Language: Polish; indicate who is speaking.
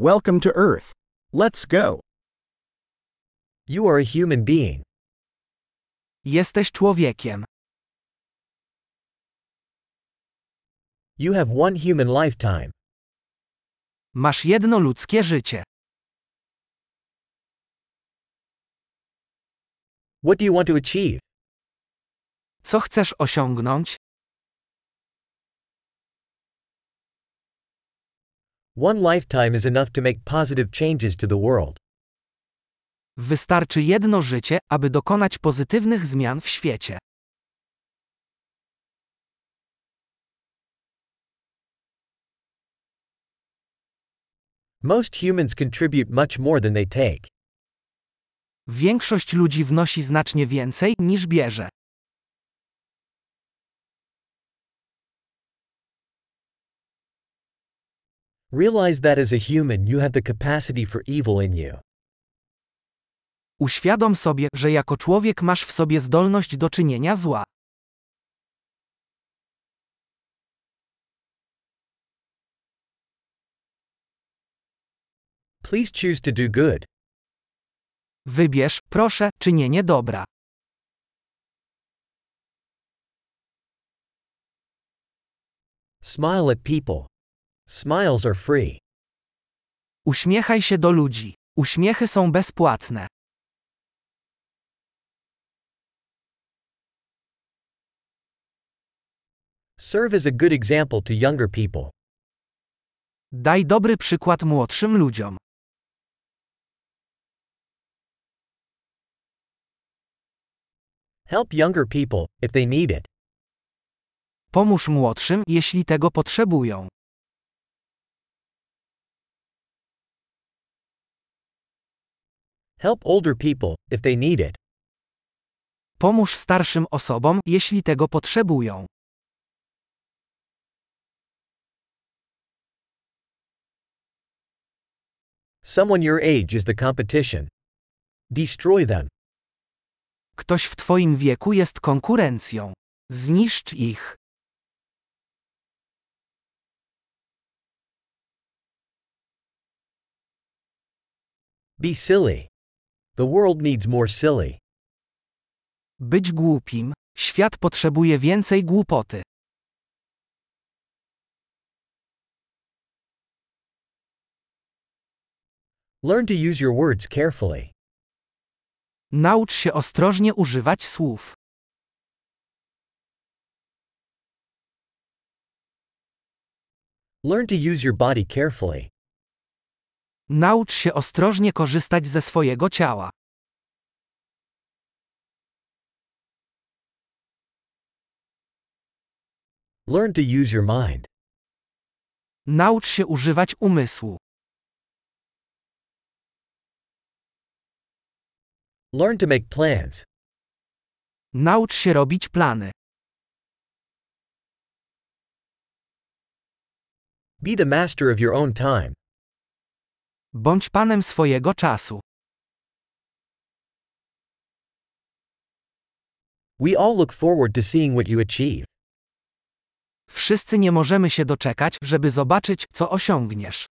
Speaker 1: Welcome to Earth. Let's go.
Speaker 2: You are a human being.
Speaker 3: Jesteś człowiekiem.
Speaker 2: You have one human lifetime.
Speaker 3: Masz jedno ludzkie życie.
Speaker 2: What do you want to achieve?
Speaker 3: Co chcesz osiągnąć?
Speaker 2: One lifetime is enough to make positive changes to the world.
Speaker 3: Wystarczy jedno życie, aby dokonać pozytywnych zmian w świecie.
Speaker 2: Most humans contribute much more than they take.
Speaker 3: Większość ludzi wnosi znacznie więcej, niż bierze.
Speaker 2: Realize that as a human you have the capacity for evil in you.
Speaker 3: Uświadom sobie, że jako człowiek masz w sobie zdolność do czynienia zła.
Speaker 2: Please choose to do good.
Speaker 3: Wybierz, proszę, czynienie dobra.
Speaker 2: Smile at people. Smiles are free.
Speaker 3: Uśmiechaj się do ludzi. Uśmiechy są bezpłatne.
Speaker 2: Serve as a good example to younger people.
Speaker 3: Daj dobry przykład młodszym ludziom.
Speaker 2: Help younger people, if they need it.
Speaker 3: Pomóż młodszym, jeśli tego potrzebują.
Speaker 2: Help older people, if they need it.
Speaker 3: Pomóż starszym osobom, jeśli tego potrzebują.
Speaker 2: Someone your age is the competition. Destroy them.
Speaker 3: Ktoś w Twoim wieku jest konkurencją. Zniszcz ich.
Speaker 2: Be silly. The world needs more silly.
Speaker 3: Być głupim. Świat potrzebuje więcej głupoty.
Speaker 2: Learn to use your words carefully.
Speaker 3: Naucz się ostrożnie używać słów.
Speaker 2: Learn to use your body carefully.
Speaker 3: Naucz się ostrożnie korzystać ze swojego ciała.
Speaker 2: Learn to use your mind.
Speaker 3: Naucz się używać umysłu.
Speaker 2: Learn to make plans.
Speaker 3: Naucz się robić plany.
Speaker 2: Be the master of your own time.
Speaker 3: Bądź panem swojego czasu.
Speaker 2: We all look forward to seeing what you achieve.
Speaker 3: Wszyscy nie możemy się doczekać, żeby zobaczyć, co osiągniesz.